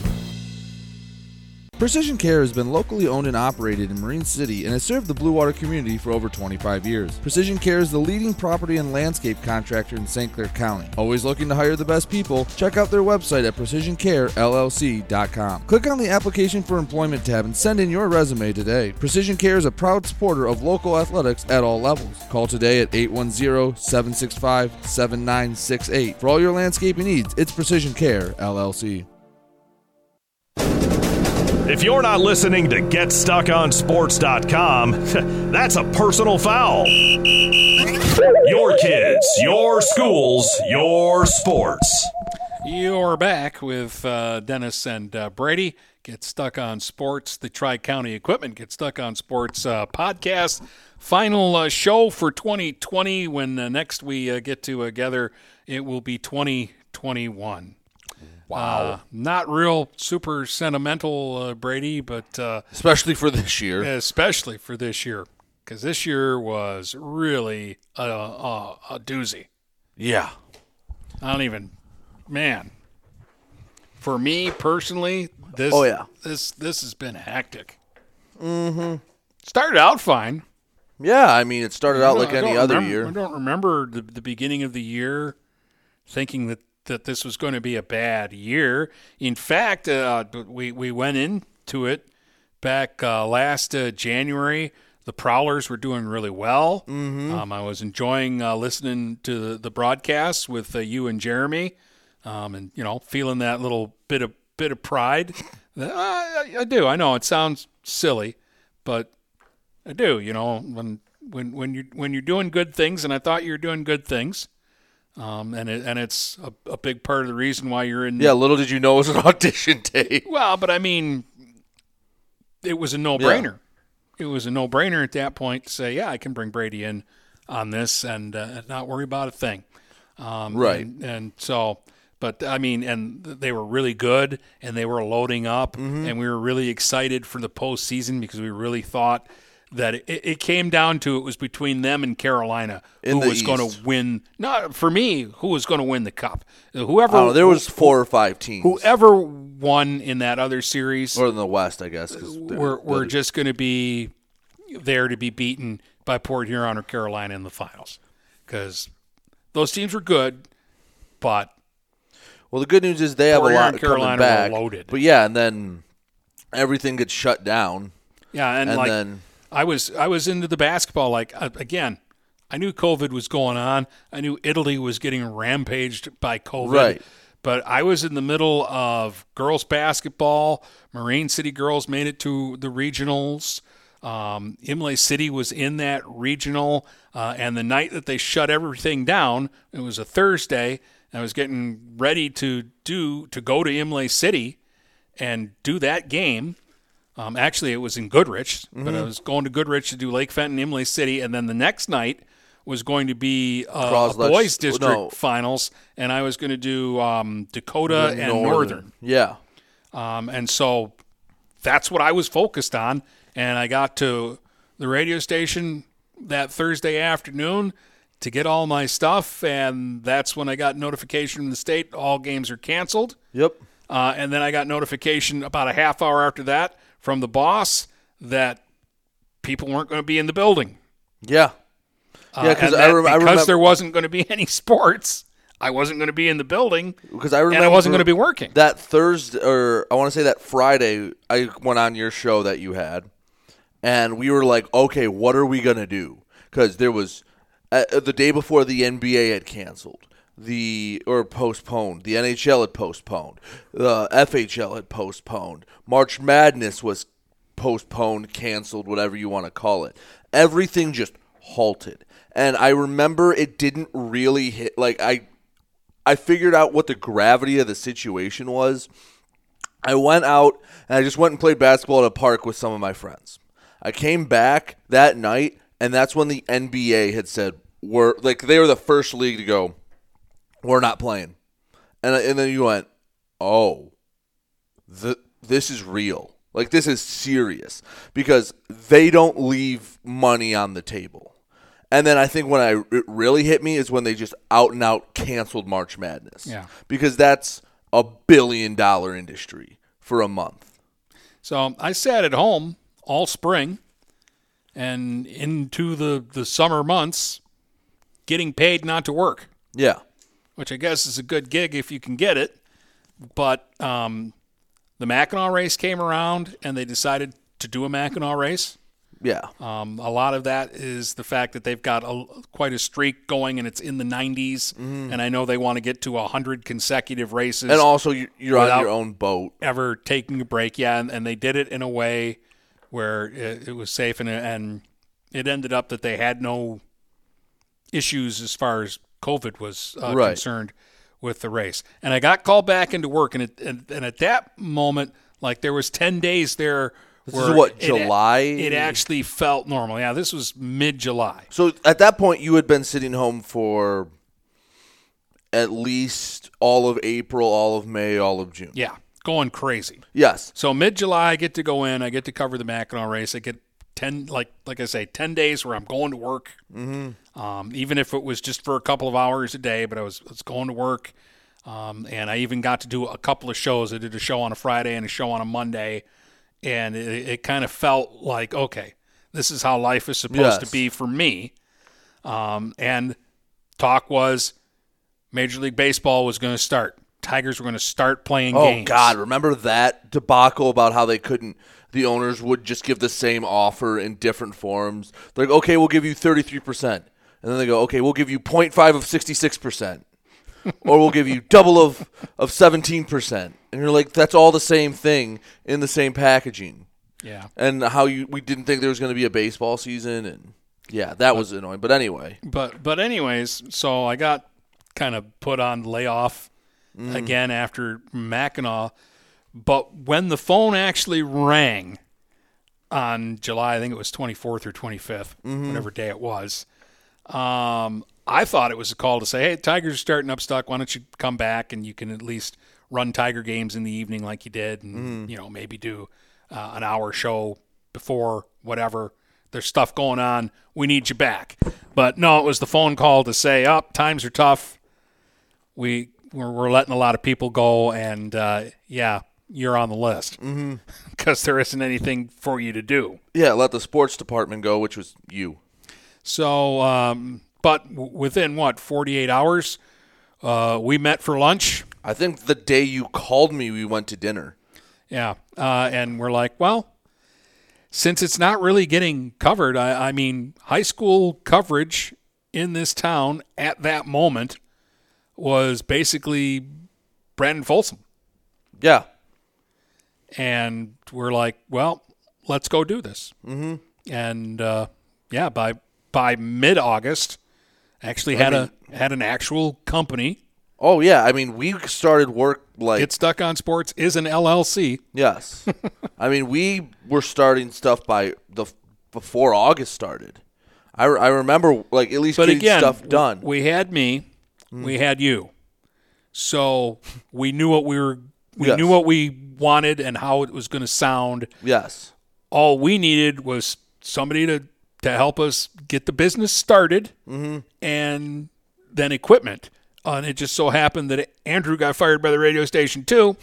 Precision Care has been locally owned and operated in Marine City and has served the Blue Water community for over 25 years. Precision Care is the leading property and landscape contractor in St. Clair County. Always looking to hire the best people, check out their website at precisioncarellc.com. Click on the application for employment tab and send in your resume today. Precision Care is a proud supporter of local athletics at all levels. Call today at 810-765-7968. For all your landscaping needs, it's Precision Care LLC. If you're not listening to GetStuckOnSports.com, that's a personal foul. Your kids, your schools, your sports. You're back with uh, Dennis and uh, Brady. Get Stuck on Sports, the Tri County Equipment Get Stuck on Sports uh, podcast. Final uh, show for 2020. When uh, next we uh, get together, it will be 2021. Wow. Uh, not real super sentimental, uh, Brady, but uh, Especially for this year. especially for this year, because this year was really a, a, a doozy. Yeah. I don't even, man. For me personally, this Oh, yeah. this this has been hectic. Mm-hmm. Started out fine. Yeah, I mean, it started out like any other remember- year. I don't remember the, the beginning of the year thinking that, that this was going to be a bad year. In fact, uh, we, we went into it back uh, last uh, January. The Prowlers were doing really well. Mm-hmm. Um, I was enjoying uh, listening to the, the broadcasts with uh, you and Jeremy, um, and you know, feeling that little bit of bit of pride. That- I, I do. I know it sounds silly, but I do. You know, when when when you when you're doing good things, and I thought you were doing good things, um, and it, and it's a, a big part of the reason why you're in. Yeah, little did you know it was an audition tape. Well, but I mean, it was a no-brainer. It was a no-brainer at that point to say, yeah, I can bring Brady in on this and uh, not worry about a thing. Um, Right. And, and so, but I mean, and they were really good, and they were loading up, Mm-hmm. and we were really excited for the postseason because we really thought that it, it came down to it was between them and Carolina In who was going to win. Not for me, who was going to win the cup. Whoever I there was four or five teams. whoever won in that other series or in the West, I guess. we're, we're just going to be there to be beaten by Port Huron or Carolina in the finals because those teams were good, but Well, the good news is they have a lot of Carolina were back. loaded. But yeah, and then everything gets shut down, yeah, and, and like then I was I was into the basketball like uh, again. I knew COVID was going on. I knew Italy was getting rampaged by COVID. Right. But I was in the middle of girls basketball. Marine City girls made it to the regionals. Um, Imlay City was in that regional. Uh, and the night that they shut everything down, it was a Thursday. I was getting ready to do to go to Imlay City and do that game. Um, actually, it was in Goodrich, but Mm-hmm. I was going to Goodrich to do Lake Fenton, Imlay City, and then the next night was going to be uh, a boys district no. finals, and I was going to do um, Dakota and Northern. Yeah. Um, and so that's what I was focused on. And I got to the radio station that Thursday afternoon to get all my stuff, and that's when I got notification from the state all games are canceled. Yep. Uh, and then I got notification about a half hour after that from the boss that people weren't going to be in the building. Yeah. Uh, Yeah, 'cause I rem- I because remember- there wasn't going to be any sports. I wasn't going to be in the building Because I remember and I wasn't going to be working. that Thursday, or I want to say that Friday, I went on your show that you had, and we were like, okay, what are we gonna do? because there was uh, the day before the NBA had canceled the or postponed. The NHL had postponed. The FHL had postponed. March Madness was postponed, canceled, whatever you want to call it. Everything just halted. And I remember it didn't really hit like I I figured out what the gravity of the situation was. I went out and I just went and played basketball at a park with some of my friends. I came back that night and that's when the NBA had said we're like they were the first league to go we're not playing. And and then you went, "Oh, the, this is real. Like this is serious because they don't leave money on the table." And then I think when I it really hit me is when they just out and out canceled March Madness. Yeah. Because that's a billion dollar industry for a month. So I sat at home all spring and into the, the summer months getting paid not to work. Yeah. Which I guess is a good gig if you can get it. But um, the Mackinac race came around and they decided to do a Mackinac race. Yeah. Um, a lot of that is the fact that they've got a, quite a streak going and it's in the 90s. Mhm. And I know they want to get to 100 consecutive races. And also you- you're on your own boat. Ever taking a break. Yeah. And, and they did it in a way where it, it was safe and, and it ended up that they had no issues as far as COVID was uh, Right. concerned with the race. And I got called back into work, and, it, and and at that moment, like there was ten days there. This is what, it- July? It, actually felt normal. Yeah, this was mid July. So at that point, you had been sitting home for at least all of April, all of May, all of June. Yeah, going crazy. Yes. So mid July, I get to go in. I get to cover the Mackinac race. I get ten, like like I say, ten days where I'm going to work. Mm Mhm. Um, even if it was just for a couple of hours a day, but I was, was going to work. Um, and I even got to do a couple of shows. I did a show on a Friday and a show on a Monday, and it, it kind of felt like okay, this is how life is supposed Yes. to be for me. Um, and talk was Major League Baseball was going to start. Tigers were going to start playing Oh games. God! Remember that debacle about how they couldn't. The owners would just give the same offer in different forms. They're like, okay, we'll give you thirty three percent, and then they go, okay, we'll give you 0.5 of sixty six percent, or we'll give you double of of seventeen percent, and you're like, that's all the same thing in the same packaging. Yeah. And how you we didn't think there was going to be a baseball season, and yeah, that was annoying. But anyway, But but anyways, so I got kind of put on layoff Mm. again after Mackinac. But when the phone actually rang on July, I think it was 24th or 25th, Mhm. whatever day it was, um, I thought it was a call to say, hey, Tigers are starting up stock. Why don't you come back and you can at least run Tiger games in the evening like you did and, Mhm. you know, maybe do uh, an hour show before whatever. There's stuff going on. We need you back. But no, it was the phone call to say, up, times are tough. We, we're, we're letting a lot of people go. And uh, yeah, you're on the list because there isn't anything for you to do. yeah, let the sports department go, which was you. So, um, but within what, 48 hours, uh, we met for lunch. I think the day you called me, we went to dinner. Yeah. Uh, and we're like, well, since it's not really getting covered, I, I mean, high school coverage in this town at that moment was basically Brandon Folsom. Yeah. And we're like, well, let's go do this. Mhm. And uh, yeah, by by mid August, actually I had mean- a had an actual company. Oh yeah, I mean we started work like Get Stuck on Sports is an LLC. yes. I mean we were starting stuff by the before August started. I, I remember like at least but getting again, stuff done. Mm. We had me, we had you, so we knew what we were. We Yes. knew what we wanted and how it was going to sound. Yes. All we needed was somebody to to help us get the business started, Mhm. and then equipment. Uh, and it just so happened that Andrew got fired by the radio station too,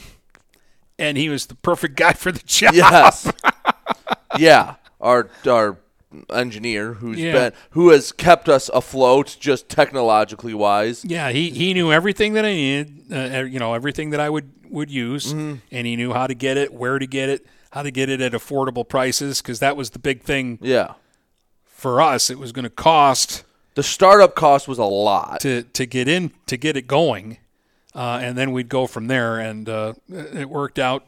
and he was the perfect guy for the job. Yes. yeah. Our our engineer who's Yeah. been who has kept us afloat just technologically wise. Yeah, he, he knew everything that I needed, uh, you know, everything that I would, would use, Mhm. and he knew how to get it, where to get it, how to get it at affordable prices, because that was the big thing Yeah. For us, it was going to cost The startup cost was a lot. to to get in to get it going, uh, and then we'd go from there, and uh, it worked out.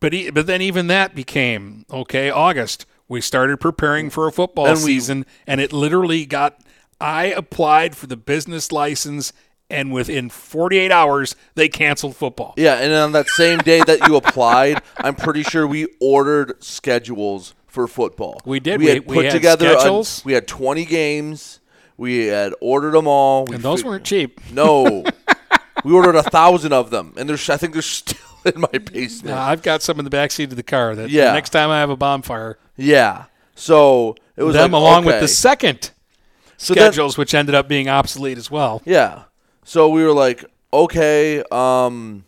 But e- but then even that became okay. August we started preparing for a football And we- season, and it literally got. I applied for the business license, and within 48 hours they canceled football. Yeah, and on that same day that you applied, I'm pretty sure we ordered schedules for football. We did. We We- had we put had together. a- we had 20 games. We had ordered them all. We And those fi- weren't cheap. No, we ordered a thousand of them, and there's I think they're still in my basement. Uh, I've got some in the backseat of the car. That Yeah. next time I have a bonfire, yeah, so it was them like, along with the second So then- schedules, which ended up being obsolete as well. Yeah. So we were like, okay, um,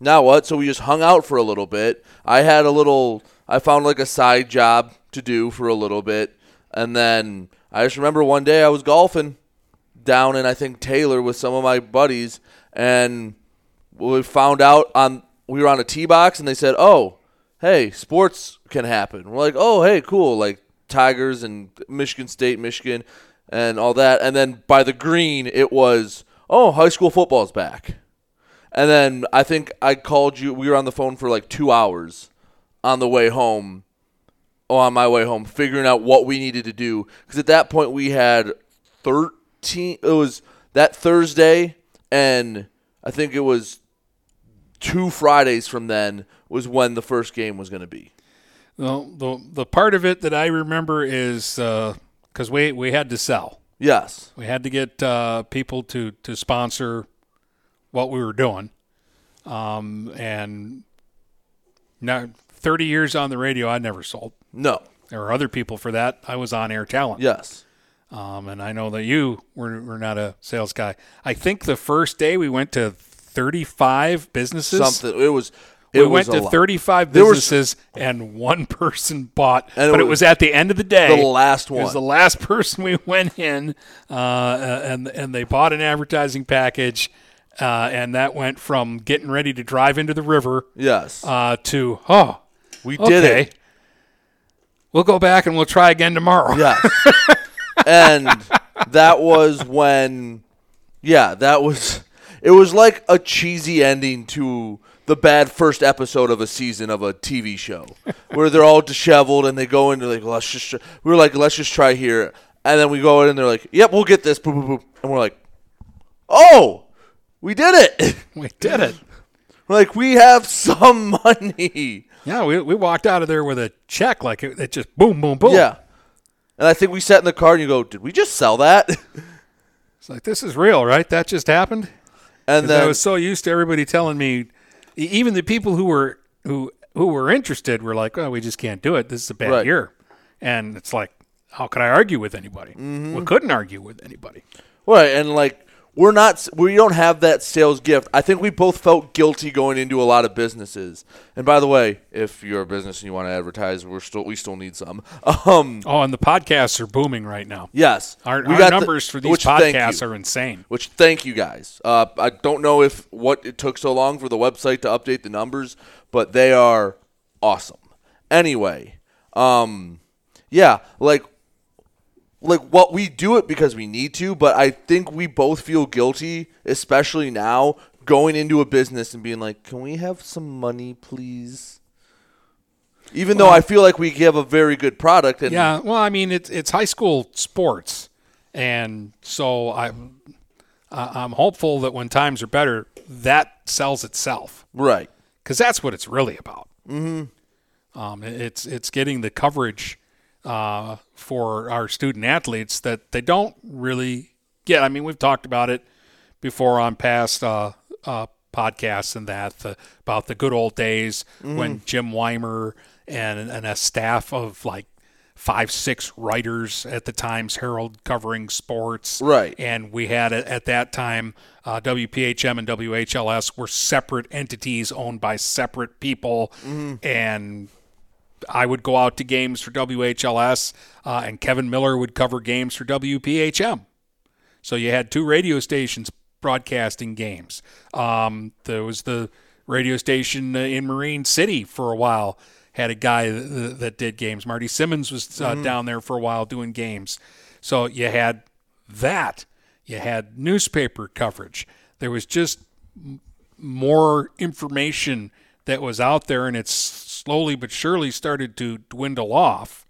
now what? So we just hung out for a little bit. I had a little, I found like a side job to do for a little bit. And then I just remember one day I was golfing down in, I think, Taylor with some of my buddies. And we found out on, we were on a tee box and they said, oh, hey, sports can happen. We're like, oh, hey, cool. Like Tigers and Michigan State, Michigan, and all that. And then by the green, it was, oh, high school football's back. And then I think I called you. We were on the phone for like two hours on the way home, or on my way home, figuring out what we needed to do. Because at that point, we had 13, it was that Thursday, and I think it was two Fridays from then was when the first game was going to be. Well, the, the part of it that I remember is because uh, we, we had to sell. Yes. We had to get uh, people to, to sponsor what we were doing. Um, and now. 30 years on the radio, I never sold. No. There were other people for that. I was on air talent. Yes. Um, and I know that you were, were not a sales guy. I think the first day we went to 35 businesses. Something. It was. It we was went to lot. 35 businesses was, and one person bought, and it but was, it was at the end of the day. The last one. It was the last person we went in, uh, and, and they bought an advertising package. Uh, and that went from getting ready to drive into the river, yes, uh, to oh, we did okay, it. we'll go back and we'll try again tomorrow. Yes. and that was when, yeah, that was. It was like a cheesy ending to the bad first episode of a season of a TV show, where they're all disheveled and they go into like, let's just. We were like, let's just try here, and then we go in and they're like, yep, we'll get this, boop, boop, boop. and we're like, oh, we did it. we did it. We're like we have some money. Yeah, we, we walked out of there with a check, like it, it just boom, boom, boom. Yeah. And I think we sat in the car and you go, did we just sell that? It's like, this is real, right? That just happened? And then I was so used to everybody telling me, even the people who were who who were interested were like, "Oh, we just can't do it. This is a bad Right. year," and it's like, how could I argue with anybody? Mm-hmm. We couldn't argue with anybody. Right, and like we're not, we don't have that sales gift. I think we both felt guilty going into a lot of businesses. And by the way, if you're a business and you want to advertise, we're still we still need some. Um, Oh, and the podcasts are booming right now. yes, Our, we our got the- numbers for these podcasts you. are insane. Which thank you guys. Uh, I don't know if what it took so long for the website to update the numbers, but they are awesome. Anyway, um, yeah, like like what we do it because we need to, but I think we both feel guilty, especially now going into a business and being like, "Can we have some money, please?" Even though I feel like we give a very good product, and Yeah, well, I mean, it's it's high school sports, and so I'm I- I'm hopeful that when times are better, that sells itself. right, because that's what it's really about. Mm-hmm. Um, it's it's getting the coverage uh, for our student athletes that they don't really get. I mean, we've talked about it before on past uh, uh, podcasts and that the, about the good old days when Jim Weimer and and a staff of like five six writers at the Times Herald covering sports Right. and we had at, at that time uh, WPHM and WHLS were separate entities owned by separate people, and I would go out to games for WHLS, uh, and Kevin Miller would cover games for WPHM. So you had two radio stations broadcasting games. Um, there was the radio station uh, in Marine City for a while had a guy that, that did games. Marty Simmons was uh, down there for a while doing games. So you had that. You had newspaper coverage. There was just m- more information that was out there, and it's slowly but surely started to dwindle off.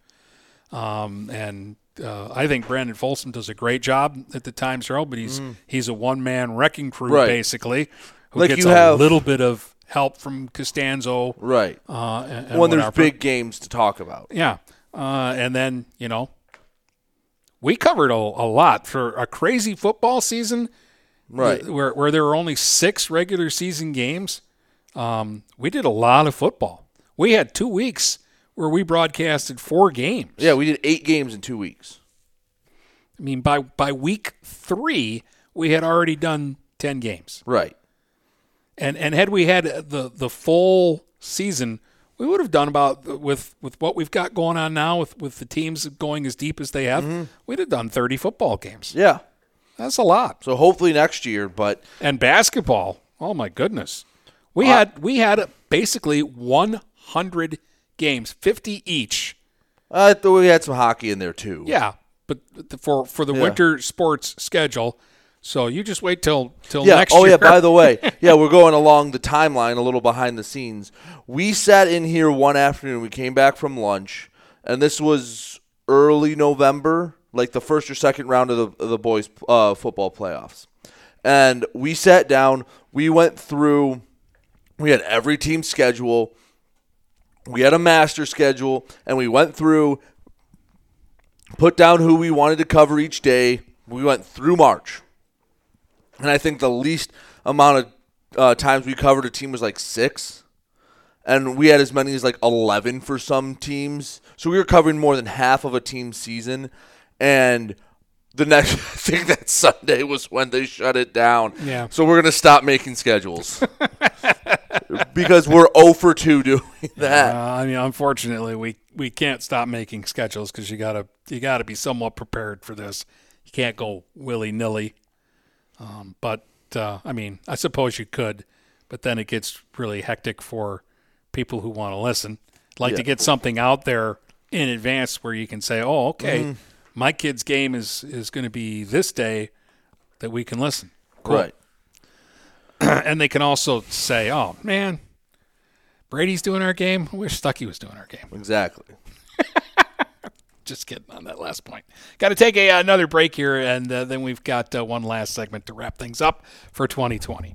Um, and uh, I think Brandon Folsom does a great job at the Times Herald, but he's he's a one man wrecking crew Right. basically, who Like gets a have- little bit of help from Costanzo. Right. Uh, and, and when there's big games to talk about. Yeah. Uh, and then, you know, we covered a, a lot for a crazy football season. Right. Where, where there were only six regular season games. Um, we did a lot of football. We had two weeks where we broadcasted four games. Yeah, we did eight games in two weeks. I mean, by, by week three, we had already done 10 games. Right. And and had we had the the full season, we would have done about with with what we've got going on now with with the teams going as deep as they have. Mm-hmm. We'd have done 30 football games. Yeah. That's a lot. So hopefully next year, but And basketball, oh my goodness. We uh, had we had basically 100 games, 50 each. I thought we had some hockey in there too. Yeah, but for for the Yeah. winter sports schedule. So you just wait till till Yeah. next oh year. yeah. By the way, yeah, we're going along the timeline a little behind the scenes. We sat in here one afternoon. We came back from lunch, and this was early November, like the first or second round of the of the boys' uh, football playoffs. And we sat down. We went through. We had every team schedule. We had a master schedule, and we went through, put down who we wanted to cover each day. We went through March. And I think the least amount of uh, times we covered a team was like six. And we had as many as like 11 for some teams. So we were covering more than half of a team season. And the next, I think that Sunday was when they shut it down. Yeah. So we're going to stop making schedules. because we're 0 for 2 doing that. Uh, I mean, unfortunately, we, we can't stop making schedules because you gotta you gotta be somewhat prepared for this. You can't go willy nilly. Um, but uh, I mean, I suppose you could, but then it gets really hectic for people who want to listen. Like to get something out there in advance where you can say, "Oh, okay, Mhm. My kid's game is is going to be this day that we can listen." Cool. Right. and they can also say, "Oh man, Brady's doing our game. I wish Stucky was doing our game." Exactly. Just kidding on that last point. Got to take a, another break here, and uh, then we've got uh, one last segment to wrap things up for 2020.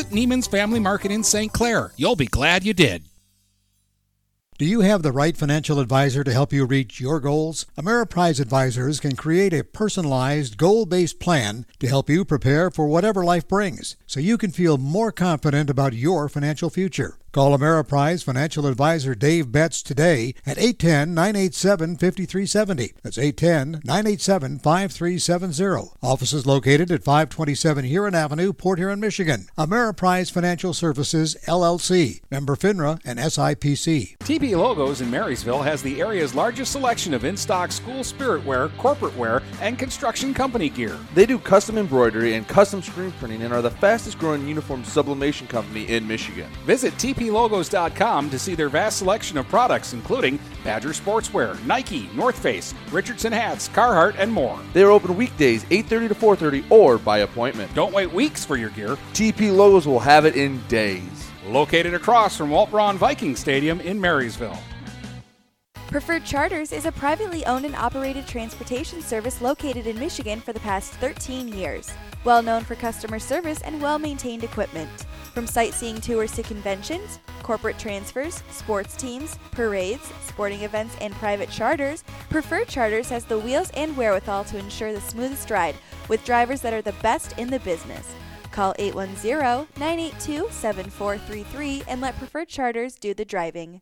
Neiman's Family Market in St. Clair. You'll be glad you did. Do you have the right financial advisor to help you reach your goals? Ameriprise Advisors can create a personalized, goal based plan to help you prepare for whatever life brings so you can feel more confident about your financial future. Call Ameriprise financial advisor Dave Betts today at 810 987 5370. That's 810 987 5370. Office is located at 527 Huron Avenue, Port Huron, Michigan. Ameriprise Financial Services, LLC. Member FINRA and SIPC. TP Logos in Marysville has the area's largest selection of in stock school spirit wear, corporate wear, and construction company gear. They do custom embroidery and custom screen printing and are the fastest growing uniform sublimation company in Michigan. Visit tplogos.com to see their vast selection of products, including Badger Sportswear, Nike, North Face, Richardson hats, Carhartt, and more. They are open weekdays 8:30 to 4:30 or by appointment. Don't wait weeks for your gear. TP Logos will have it in days. Located across from Walt Braun Viking Stadium in Marysville. Preferred Charters is a privately owned and operated transportation service located in Michigan for the past 13 years. Well known for customer service and well maintained equipment. From sightseeing tours to conventions, corporate transfers, sports teams, parades, sporting events, and private charters, Preferred Charters has the wheels and wherewithal to ensure the smoothest ride with drivers that are the best in the business. Call 810 982 7433 and let Preferred Charters do the driving.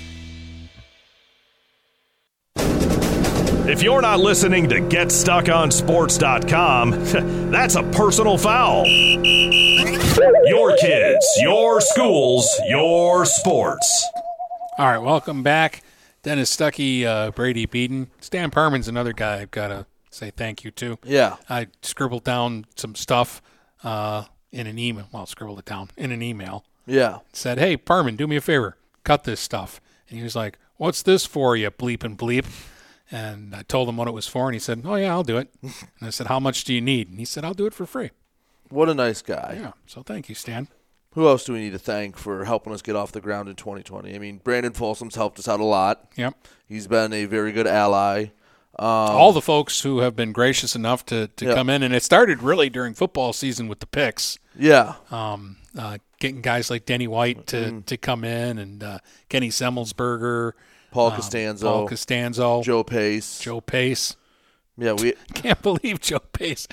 If you're not listening to GetStuckOnSports.com, that's a personal foul. Your kids, your schools, your sports. All right, welcome back. Dennis Stuckey, uh, Brady Beaton. Stan Perman's another guy I've got to say thank you to. Yeah. I scribbled down some stuff uh, in an email. Well, scribbled it down in an email. Yeah. Said, hey, Perman, do me a favor. Cut this stuff. And he was like, what's this for you, bleep and bleep? And I told him what it was for, and he said, oh, yeah, I'll do it. and I said, how much do you need? And he said, I'll do it for free. What a nice guy. Yeah, so thank you, Stan. Who else do we need to thank for helping us get off the ground in 2020? I mean, Brandon Folsom's helped us out a lot. Yep. He's been a very good ally. Um, All the folks who have been gracious enough to, to Yeah. come in, and it started really during football season with the picks. Yeah. Um, uh, getting guys like Denny White to, to come in and uh, Kenny Semmelsberger, Paul um, Costanzo, Paul Costanzo, Joe Pace. Joe Pace. Yeah, we Can't believe Joe Pace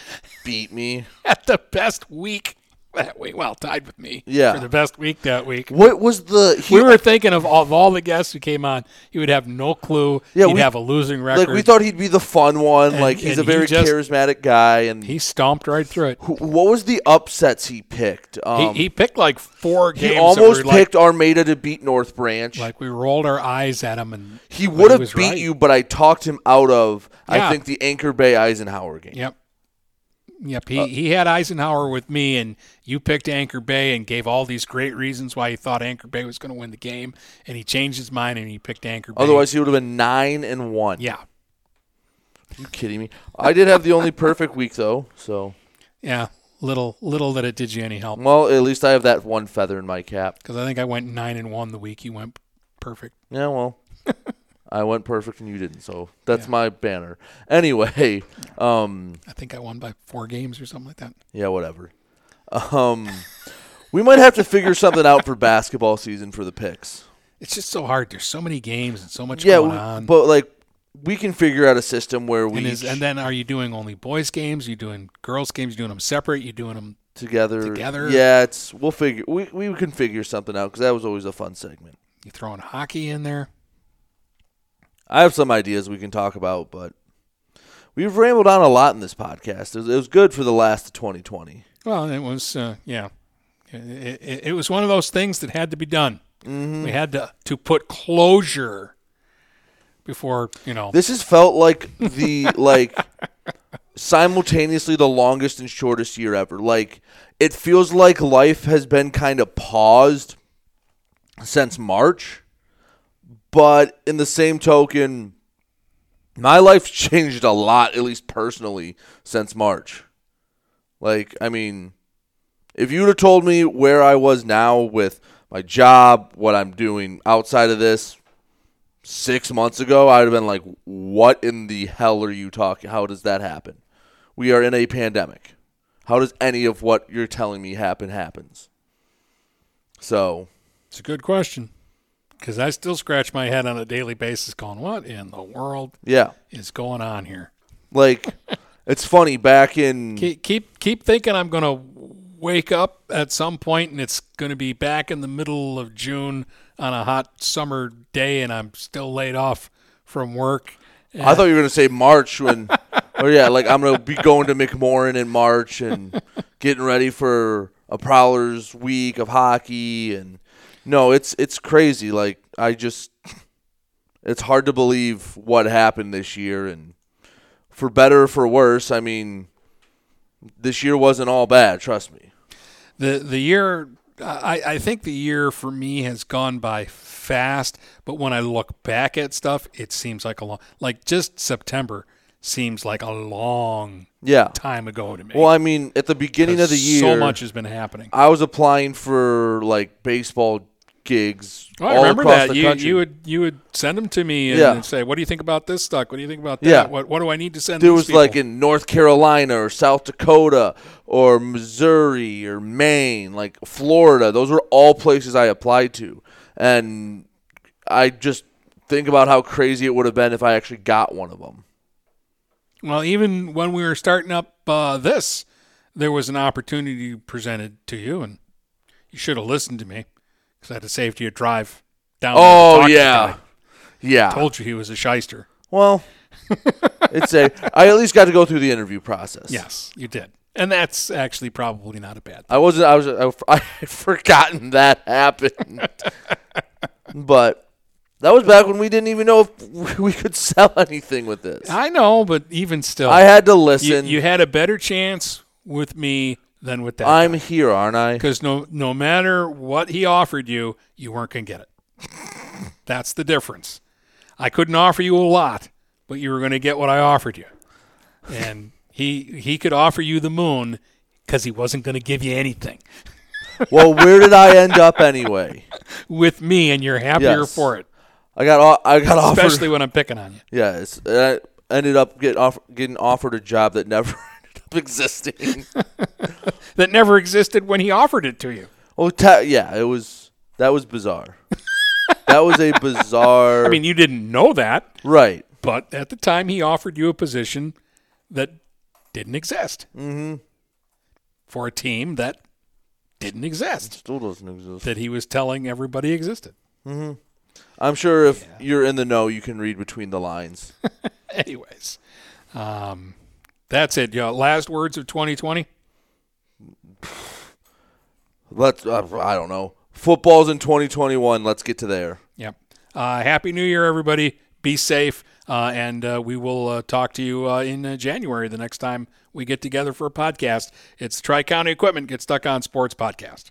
beat me. at the best week that week. Well, tied with me Yeah. for the best week that week. What was the? He, we were thinking of all, of all the guests who came on, he would have no clue. Yeah, he'd we- have a losing record. like we thought he'd be the fun one. And- like he's a very he just- charismatic guy. And he stomped right through it. wh- what was the upsets he picked? Um, he, he picked like four he games. that almost were picked like, Armada to beat North Branch. like we rolled our eyes at him, and he would have beat right. you, but I talked him out of. Yeah. I think the Anchor Bay Eisenhower game. Yep. Yep. Uh, He, he had Eisenhower with me, and you picked Anchor Bay and gave all these great reasons why he thought Anchor Bay was going to win the game, and he changed his mind and he picked Anchor Bay. Otherwise, he would have been nine and one. yeah, you kidding me? I did have the only perfect week though, so yeah. Little little that it did you any help well, at least I have that one feather in my cap. because I think I went nine and one the week you went perfect. Yeah, well, I went perfect and you didn't, so that's my banner. Anyway, um, I think I won by four games or something like that. yeah, whatever. Um, we might have to figure something out for basketball season for the picks. It's just so hard. There's so many games and so much yeah, going on. but like we can figure out a system where we and, is, and then are you doing only boys games? you doing girls games? you doing them separate? you doing them? together. together? Yeah, it's we'll figure we we can figure something out because that was always a fun segment. You throwing hockey in there? I have some ideas we can talk about, but we've rambled on a lot in this podcast. It was, it was good for the last of 2020. Well, it was uh, yeah. It, it, it was one of those things that had to be done. Mm-hmm. We had to to put closure before you know. This has felt like the like simultaneously the longest and shortest year ever. Like it feels like life has been kind of paused since March, but in the same token, my life's changed a lot, at least personally, since March. Like, I mean, if you'd have told me where I was now with my job, what I'm doing outside of this, six months ago, I'd have been like, "What in the hell are you talking? How does that happen? We are in a pandemic. How does any of what you're telling me happen happens?" So It's a good question because I still scratch my head on a daily basis, going, "What in the world yeah, is going on here?" like it's funny back in Keep keep, keep thinking I'm going to wake up at some point and it's going to be back in the middle of June on a hot summer day, and I'm still laid off from work. I thought you were gonna say March when, or yeah, like I'm gonna be going to McMorran in March and getting ready for a Prowlers week of hockey and no, it's it's crazy. Like I just, it's hard to believe what happened this year and for better or for worse. I mean, this year wasn't all bad. Trust me. the the year I, I think the year for me has gone by fast but when i look back at stuff it seems like a long like just september seems like a long Yeah. time ago to me Well, I mean, at the beginning of the year, so much has been happening I was applying for like baseball gigs Oh, I remember that. You country. you would you would send them to me and, Yeah. say, "What do you think about this stock? What do you think about that? Yeah. What what do I need to send?" there was like in North Carolina or South Dakota or Missouri or Maine, like Florida. Those were all places I applied to, and I just think about how crazy it would have been if I actually got one of them. Well, even when we were starting up uh, this, there was an opportunity presented to you, and you should have listened to me because I had to save you a drive down. Oh yeah, yeah. told you he was a shyster. Well, it's a. I at least got to go through the interview process. Yes, you did, and that's actually probably not a bad. thing. I wasn't. I was. I, I had forgotten that happened. but that was back when we didn't even know if we could sell anything with this. I know, but even still, I had to listen. you had a better chance with me than with that. I'm here, aren't I? because no no matter what he offered you, you weren't gonna get it. That's the difference. I couldn't offer you a lot, but you were gonna get what I offered you, and he he could offer you the moon because he wasn't gonna give you anything Well, where did I end up anyway? with me, and you're happier Yes. for it, I got. I got offered. especially when I'm picking on you. Yes, I ended up getting off, getting offered a job that never ended up existing. That never existed when he offered it to you. well, ta- yeah, it was. That was bizarre. that was a bizarre. I mean, you didn't know that, right? but at the time he offered you a position that didn't exist mm-hmm. for a team that didn't exist Still doesn't exist. that he was telling everybody existed. I'm sure if you're in the know, you can read between the lines. Anyways, um, that's it. Yeah, last words of 2020. Let's. Uh, I don't know. Football's in 2021. Let's get to there. Yep. Uh, Happy New Year, everybody. Be safe, uh, and uh, we will uh, talk to you uh, in uh, January the next time we get together for a podcast. It's Tri County Equipment Get Stuck on Sports podcast.